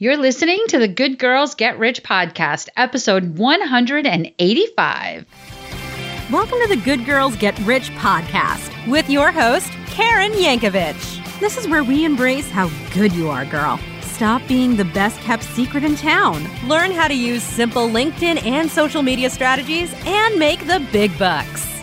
You're listening to the Good Girls Get Rich podcast, episode 185. Welcome to the Good Girls Get Rich podcast with your host, Karen Yankovich. This is where we embrace how good you are, girl. Stop being the best kept secret in town. Learn how to use simple LinkedIn and social media strategies and make the big bucks.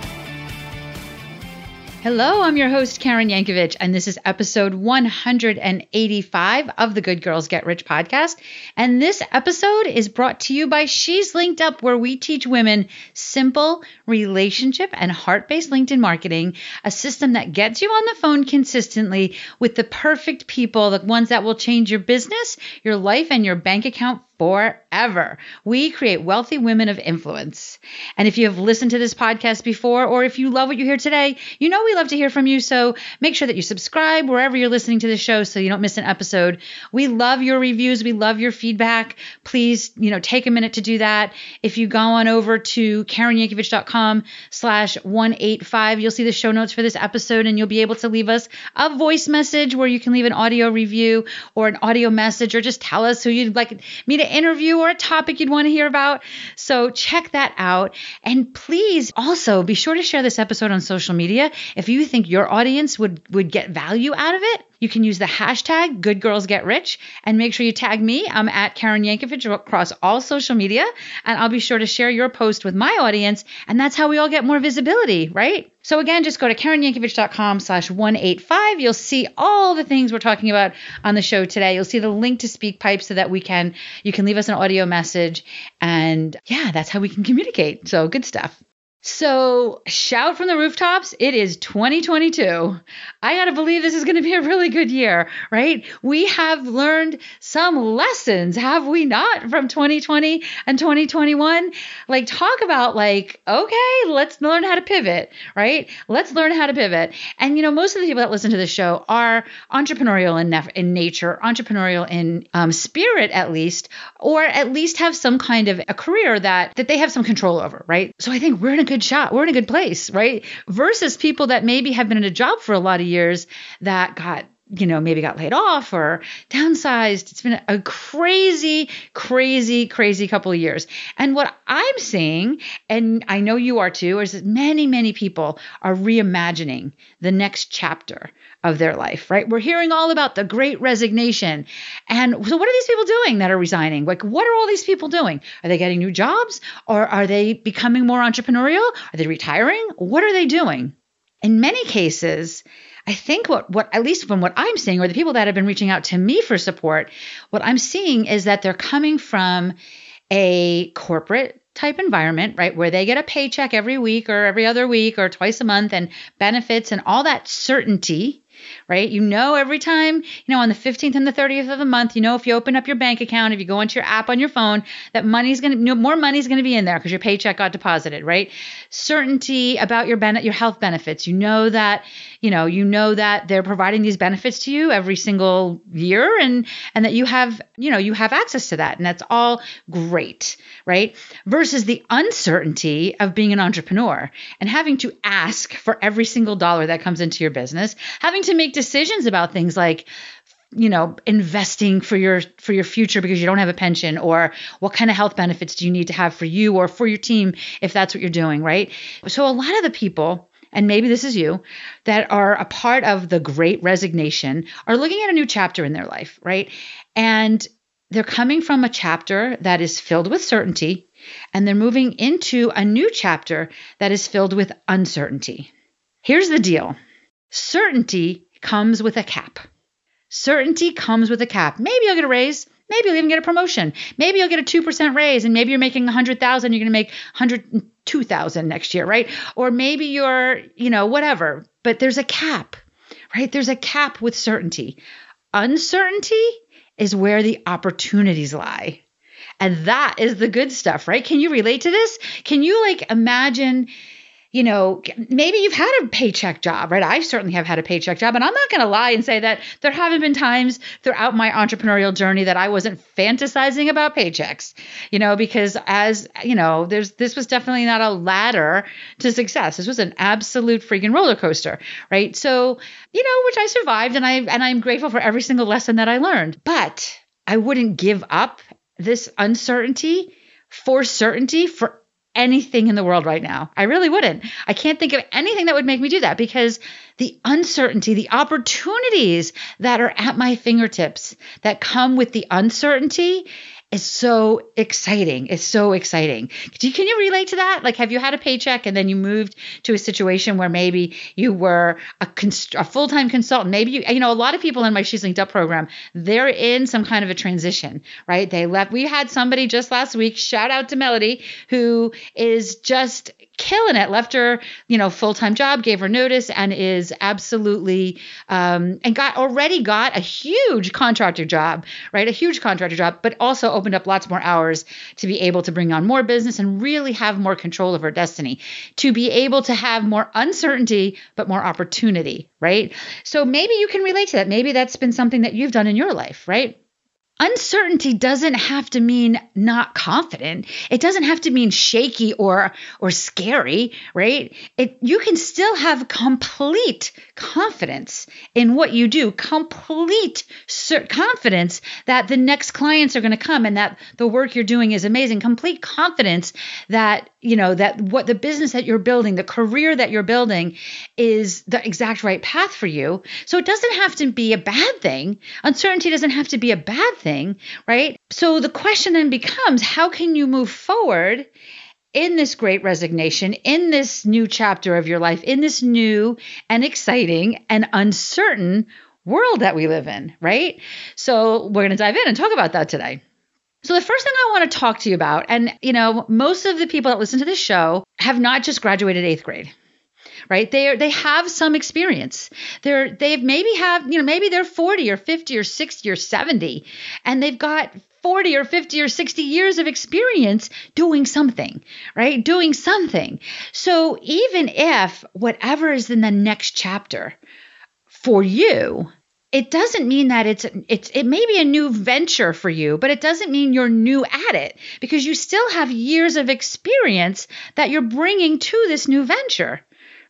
Hello, I'm your host, Karen Yankovich, and this is episode 185 of the Good Girls Get Rich podcast. And this episode is brought to you by She's Linked Up, where we teach women simple relationship and heart based LinkedIn marketing, a system that gets you on the phone consistently with the perfect people, the ones that will change your business, your life, and your bank account forever. We create wealthy women of influence. And if you have listened to this podcast before, or if you love what you hear today, you know we love to hear from you. So make sure that you subscribe wherever you're listening to the show so you don't miss an episode. We love your reviews. We love your feedback. Please, you know, take a minute to do that. If you go on over to KarenYankovich.com slash 185, you'll see the show notes for this episode and you'll be able to leave us a voice message where you can leave an audio review or an audio message or just tell us who you'd like me to interview or a topic you'd want to hear about. So check that out. And please also be sure to share this episode on social media if you think your audience would, would get value out of it. You can use the hashtag Good Girls Get Rich and make sure you tag me. I'm at Karen Yankovich across all social media, and I'll be sure to share your post with my audience. And that's how we all get more visibility, right? So again, just go to KarenYankovich.com slash 185. You'll see all the things we're talking about on the show today. You'll see the link to SpeakPipe so that we can, you can leave us an audio message. And yeah, that's how we can communicate. So good stuff. So, shout from the rooftops, it is 2022. I got to believe this is going to be a really good year, right? We have learned some lessons, have we not, from 2020 and 2021? Like, talk about, like, okay, let's learn how to pivot, right? Let's learn how to pivot. And, you know, most of the people that listen to the show are entrepreneurial in, nef- in nature, entrepreneurial in um, spirit, at least, or at least have some kind of a career that, that they have some control over, right? So, I think we're in a good good shot. We're in a good place, right? Versus people that maybe have been in a job for a lot of years that got you know, maybe got laid off or downsized. It's been a crazy, crazy, crazy couple of years. And what I'm seeing, and I know you are too, is that many, many people are reimagining the next chapter of their life, right? We're hearing all about the great resignation. And so, what are these people doing that are resigning? Like, what are all these people doing? Are they getting new jobs or are they becoming more entrepreneurial? Are they retiring? What are they doing? In many cases, I think what what at least from what I'm seeing, or the people that have been reaching out to me for support, what I'm seeing is that they're coming from a corporate type environment, right, where they get a paycheck every week or every other week or twice a month and benefits and all that certainty right? You know, every time, you know, on the 15th and the 30th of the month, you know, if you open up your bank account, if you go into your app on your phone, that money's going to, you know, more money's going to be in there because your paycheck got deposited, right? Certainty about your ben- your health benefits. You know that, you know, you know that they're providing these benefits to you every single year and, and that you have, you know, you have access to that. And that's all great, right? Versus the uncertainty of being an entrepreneur and having to ask for every single dollar that comes into your business, having to make decisions about things like you know investing for your for your future because you don't have a pension or what kind of health benefits do you need to have for you or for your team if that's what you're doing right? So a lot of the people and maybe this is you that are a part of the great resignation are looking at a new chapter in their life right? And they're coming from a chapter that is filled with certainty and they're moving into a new chapter that is filled with uncertainty. Here's the deal certainty comes with a cap. Certainty comes with a cap. Maybe you'll get a raise. Maybe you'll even get a promotion. Maybe you'll get a 2% raise and maybe you're making 100,000, you're going to make 102,000 next year, right? Or maybe you're, you know, whatever. But there's a cap, right? There's a cap with certainty. Uncertainty is where the opportunities lie. And that is the good stuff, right? Can you relate to this? Can you like imagine you know, maybe you've had a paycheck job, right? I certainly have had a paycheck job. And I'm not going to lie and say that there haven't been times throughout my entrepreneurial journey that I wasn't fantasizing about paychecks, you know, because as, you know, there's, this was definitely not a ladder to success. This was an absolute freaking roller coaster, right? So, you know, which I survived and I, and I'm grateful for every single lesson that I learned. But I wouldn't give up this uncertainty for certainty for anything in the world right now. I really wouldn't. I can't think of anything that would make me do that because the uncertainty, the opportunities that are at my fingertips that come with the uncertainty is so exciting. It's so exciting. Can you relate to that? Like, have you had a paycheck and then you moved to a situation where maybe you were a, const- a full time consultant? Maybe you, you know, a lot of people in my She's Linked Up program, they're in some kind of a transition, right? They left. We had somebody just last week, shout out to Melody, who is just killing it. Left her, you know, full time job, gave her notice, and is absolutely um, and got already got a huge contractor job, right? A huge contractor job, but also opened up lots more hours to be able to bring on more business and really have more control of her destiny, to be able to have more uncertainty but more opportunity, right? So maybe you can relate to that. Maybe that's been something that you've done in your life, right? Uncertainty doesn't have to mean not confident. It doesn't have to mean shaky or or scary right? It you can still have complete confidence in what you do complete confidence that the next clients are going to come and that the work you're doing is amazing complete confidence that you know that what the business that you're building the career that you're building is the exact right path for you. So it doesn't have to be a bad thing. Uncertainty doesn't have to be a bad thing, right? So the question then becomes how can you move forward in this great resignation, in this new chapter of your life, in this new and exciting and uncertain world that we live in, right? So we're going to dive in and talk about that today. So the first thing I want to talk to you about, and you know, most of the people that listen to this show have not just graduated eighth grade right? They are, they have some experience. They're they've maybe have you know maybe they're 40 or 50 or 60 or 70, and they've got 40 or 50 or 60 years of experience doing something, right? Doing something. So even if whatever is in the next chapter for you it doesn't mean that it's it's it may be a new venture for you, but it doesn't mean you're new at it because you still have years of experience that you're bringing to this new venture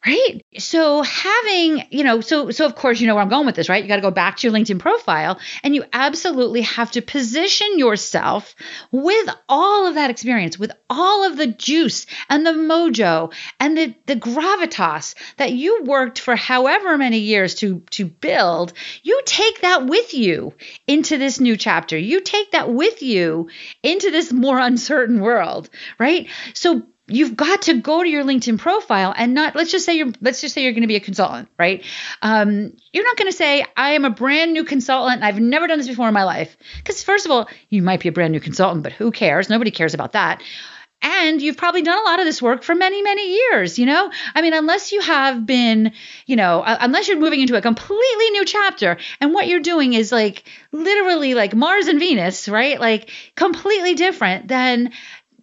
right. So having you know so so of course you know where i'm going with this right? You got to go back to your linkedin profile and you absolutely have to position yourself with all of that experience with all of the juice and the mojo and the the gravitas that you worked for however many years to to build. You take that with you into this new chapter. You take that with you into this more uncertain world right? So you've got to go to your linkedin profile and not let's just say you're let's just say you're going to be a consultant right? Um, you're not going to say i am a brand new consultant. I've never done this before in my life. Because first of all you might be a brand new consultant but who cares? Nobody cares about that. And you've probably done a lot of this work for many many years you know? I mean unless you have been you know unless you're moving into a completely new chapter and what you're doing is like literally like mars and venus right? Like completely different than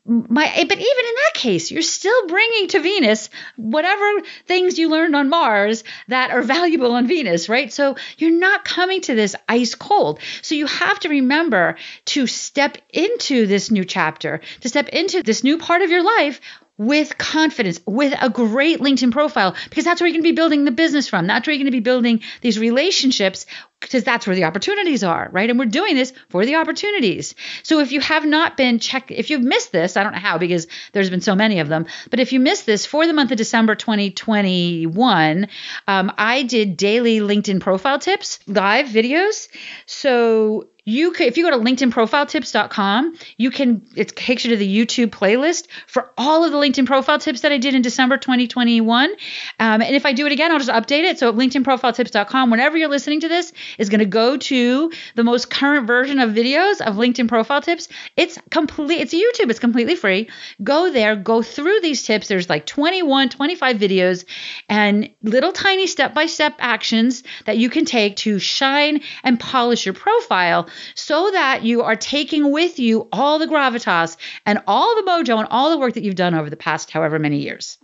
my but even in that case you're still bringing to venus whatever things you learned on mars that are valuable on venus right? So you're not coming to this ice cold. So you have to remember to step into this new chapter to step into this new part of your life with confidence, with a great LinkedIn profile, because that's where you're going to be building the business from. That's where you're going to be building these relationships, because that's where the opportunities are, right? And we're doing this for the opportunities. So if you have not been checked, if you've missed this, I don't know how because there's been so many of them, but if you missed this for the month of December 2021, um, I did daily LinkedIn profile tips, live videos. So you can if you go to linkedinprofiletips.com you can it takes you to the youtube playlist for all of the linkedin profile tips that i did in december 2021 um, and if i do it again i'll just update it. So linkedinprofiletips.com whenever you're listening to this is going to go to the most current version of videos of linkedin profile tips. It's complete it's youtube it's completely free. Go there go through these tips. There's like 21 25 videos and little tiny step-by-step actions that you can take to shine and polish your profile so that you are taking with you all the gravitas and all the mojo and all the work that you've done over the past however many years.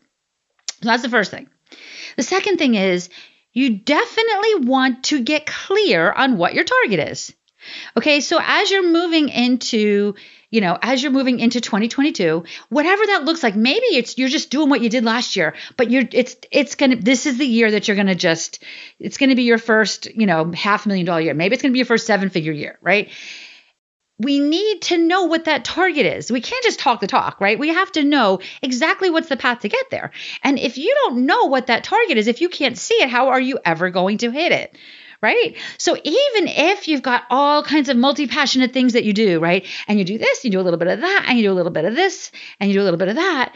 So that's the first thing. The second thing is you definitely want to get clear on what your target is. Okay, so as you're moving into you know, as you're moving into 2022, whatever that looks like, maybe it's you're just doing what you did last year, but you're it's it's gonna this is the year that you're gonna just it's gonna be your first, you know, half million dollar year. Maybe it's gonna be your first seven figure year, right? we need to know what that target is. We can't just talk the talk, right? We have to know exactly what's the path to get there. And if you don't know what that target is, if you can't see it, how are you ever going to hit it? Right. So even if you've got all kinds of multi passionate things that you do, right? And you do this, you do a little bit of that, and you do a little bit of this, and you do a little bit of that.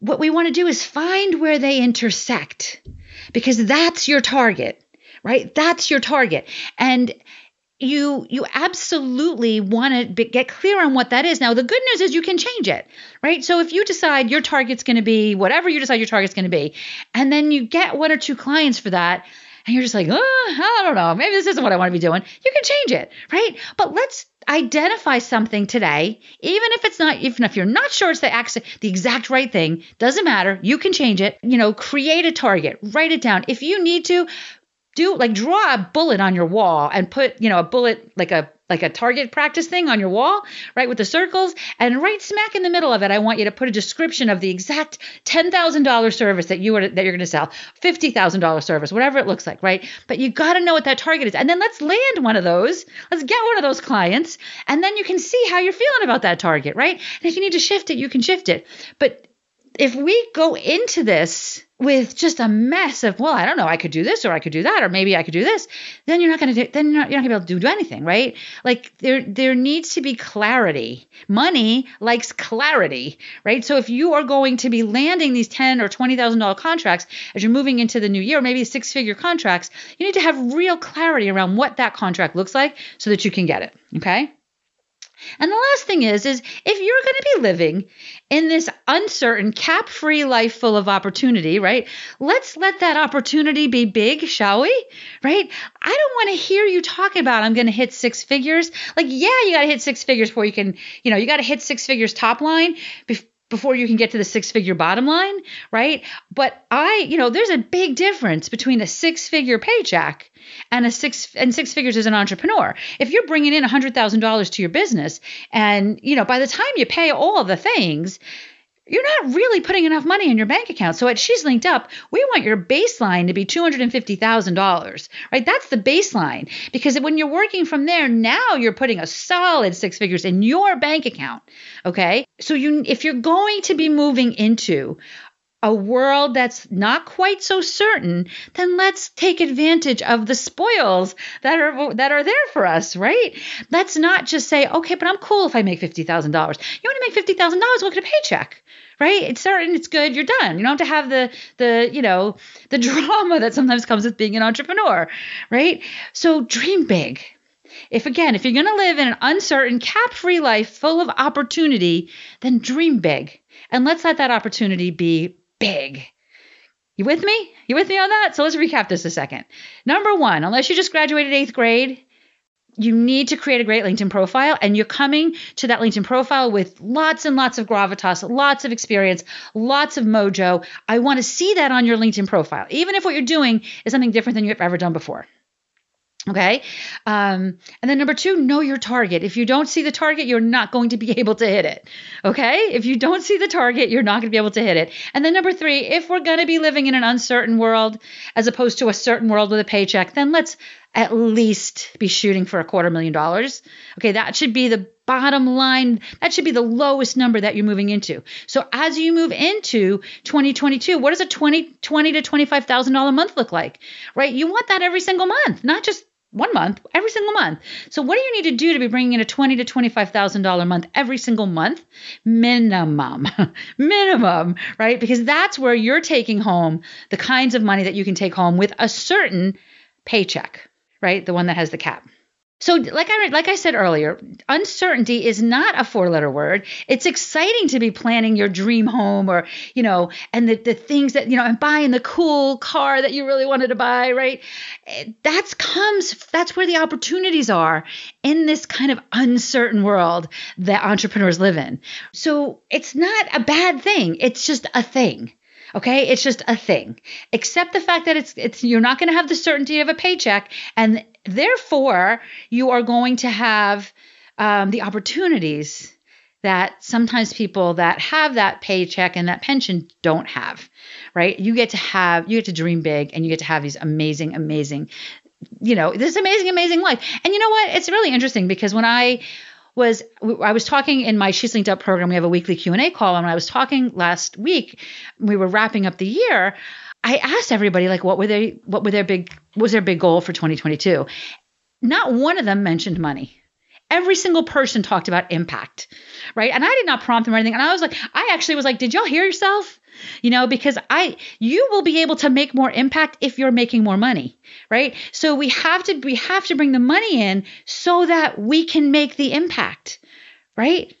What we want to do is find where they intersect because that's your target, right? That's your target. And you you absolutely want to get clear on what that is. Now the good news is you can change it, right? So if you decide your target's going to be whatever you decide your target's going to be, and then you get one or two clients for that, and you're just like, oh, I don't know, maybe this isn't what I want to be doing. You can change it, right? But let's identify something today, even if it's not, even if you're not sure it's the, the exact right thing, doesn't matter. You can change it. You know, create a target, write it down. If you need to, do like draw a bullet on your wall and put, you know, a bullet like a like a target practice thing on your wall, right, with the circles. And right smack in the middle of it, I want you to put a description of the exact $10,000 service that you are that you're going to sell, $50,000 service, whatever it looks like, right? But you got to know what that target is. And then let's land one of those. Let's get one of those clients. And then you can see how you're feeling about that target, right? And if you need to shift it, you can shift it. But if we go into this with just a mess of, well, I don't know, I could do this or I could do that or maybe I could do this, then you're not going to do, then you're not, you're not going to be able to do anything, right? Like there there needs to be clarity. Money likes clarity, right? So if you are going to be landing these ten or twenty thousand dollar contracts as you're moving into the new year, maybe six figure contracts, you need to have real clarity around what that contract looks like so that you can get it. Okay. And the last thing is is if you're going to be living in this uncertain cap-free life full of opportunity, right? Let's let that opportunity be big, shall we? Right? I don't want to hear you talking about I'm going to hit six figures. Like yeah, you got to hit six figures before you can, you know, you got to hit six figures top line before you can get to the six figure bottom line, right? But I, you know, there's a big difference between a six figure paycheck and a six and six figures as an entrepreneur. If you're bringing in $100,000 to your business and, you know, by the time you pay all the things, you're not really putting enough money in your bank account. So at She's Linked Up, we want your baseline to be $250,000, right? That's the baseline because when you're working from there, now you're putting a solid six figures in your bank account, okay? So you if you're going to be moving into a world that's not quite so certain, then let's take advantage of the spoils that are that are there for us, right? Let's not just say, okay, but I'm cool if I make fifty thousand dollars. You want to make fifty thousand dollars? Look at a paycheck, right? It's certain, it's good, you're done. You don't have to have the the you know the drama that sometimes comes with being an entrepreneur, right? So dream big. If again, if you're going to live in an uncertain, cap-free life full of opportunity, then dream big. And let's let that opportunity be big. You with me? You with me on that? So let's recap this a second. Number one, unless you just graduated eighth grade, you need to create a great LinkedIn profile, and you're coming to that LinkedIn profile with lots and lots of gravitas, lots of experience, lots of mojo. I want to see that on your LinkedIn profile, even if what you're doing is something different than you've ever done before. Okay. Um, and then number two, know your target. If you don't see the target, you're not going to be able to hit it. Okay. If you don't see the target, you're not going to be able to hit it. And then number three, if we're going to be living in an uncertain world as opposed to a certain world with a paycheck, then let's at least be shooting for a quarter million dollars. Okay. That should be the bottom line. That should be the lowest number that you're moving into. So as you move into 2022, what does a 20, 20 to $25,000 month look like? Right? You want that every single month, not just one month, every single month. So what do you need to do to be bringing in a twenty to twenty-five thousand dollar month every single month, minimum, minimum, right? Because that's where you're taking home the kinds of money that you can take home with a certain paycheck, right? The one that has the cap. So, like I like I said earlier, uncertainty is not a four-letter word. It's exciting to be planning your dream home, or you know, and the the things that you know, and buying the cool car that you really wanted to buy, right? Eh, that's comes. That's where the opportunities are in this kind of uncertain world that entrepreneurs live in. So it's not a bad thing. It's just a thing. Okay, it's just a thing. Accept the fact that it's it's you're not going to have the certainty of a paycheck, and therefore you are going to have um, the opportunities that sometimes people that have that paycheck and that pension don't have. Right? You get to have you get to dream big, and you get to have these amazing, amazing, you know, this amazing, amazing life. And you know what? It's really interesting because when I was I was talking in my She's Linked Up program. We have a weekly Q and A call, and when I was talking last week, we were wrapping up the year. I asked everybody like, what were they? What were their big? Was their big goal for 2022? Not one of them mentioned money. Every single person talked about impact, right? And I did not prompt them or anything. And I was like, I actually was like, did y'all hear yourself? You know, because I, you will be able to make more impact if you're making more money, right? So we have to, we have to bring the money in so that we can make the impact, right?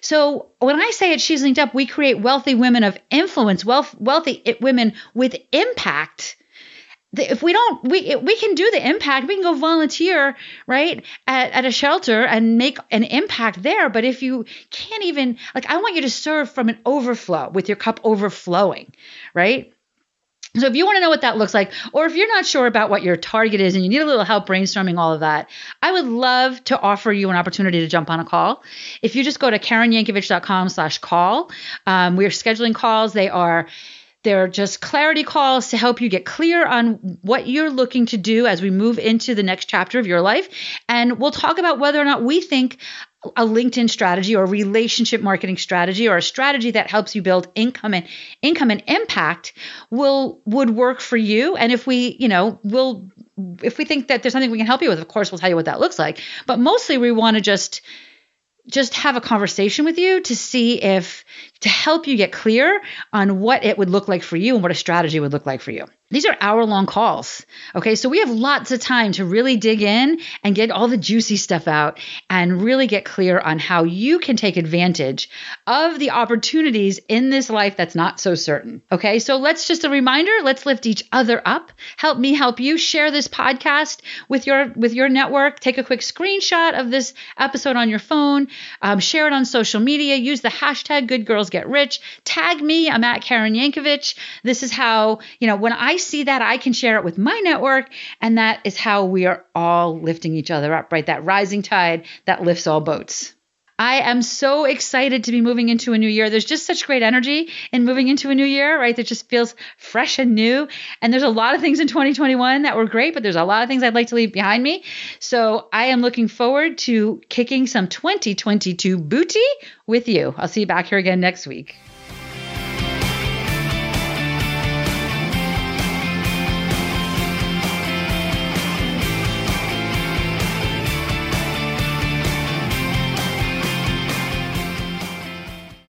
So when I say it, she's linked up, we create wealthy women of influence, wealth, wealthy women with impact. If we don't we we can do the impact. We can go volunteer right at, at a shelter and make an impact there. But if you can't even like i want you to serve from an overflow with your cup overflowing right so if you want to know what that looks like, or if you're not sure about what your target is and you need a little help brainstorming all of that, I would love to offer you an opportunity to jump on a call. If you just go to karenyankovich.com slash call, um, we're scheduling calls. They are they're just clarity calls to help you get clear on what you're looking to do as we move into the next chapter of your life. And we'll talk about whether or not we think a LinkedIn strategy or relationship marketing strategy or a strategy that helps you build income and income and impact will would work for you. And if we, you know, will if we think that there's something we can help you with, of course we'll tell you what that looks like. But mostly we want to just just have a conversation with you to see if to help you get clear on what it would look like for you and what a strategy would look like for you. These are hour long calls. Okay. So we have lots of time to really dig in and get all the juicy stuff out and really get clear on how you can take advantage of the opportunities in this life that's not so certain. Okay. So let's just a reminder, let's lift each other up. Help me help you share this podcast with your with your network. Take a quick screenshot of this episode on your phone. Um, share it on social media. Use the hashtag good girls get rich. Tag me. I'm at Karen Yankovich. This is how, you know, when I see that, I can share it with my network. And that is how we are all lifting each other up, right? That rising tide that lifts all boats. I am so excited to be moving into a new year. There's just such great energy in moving into a new year, right? That just feels fresh and new. And there's a lot of things in 2021 that were great, but there's a lot of things I'd like to leave behind me. So I am looking forward to kicking some 2022 booty with you. I'll see you back here again next week.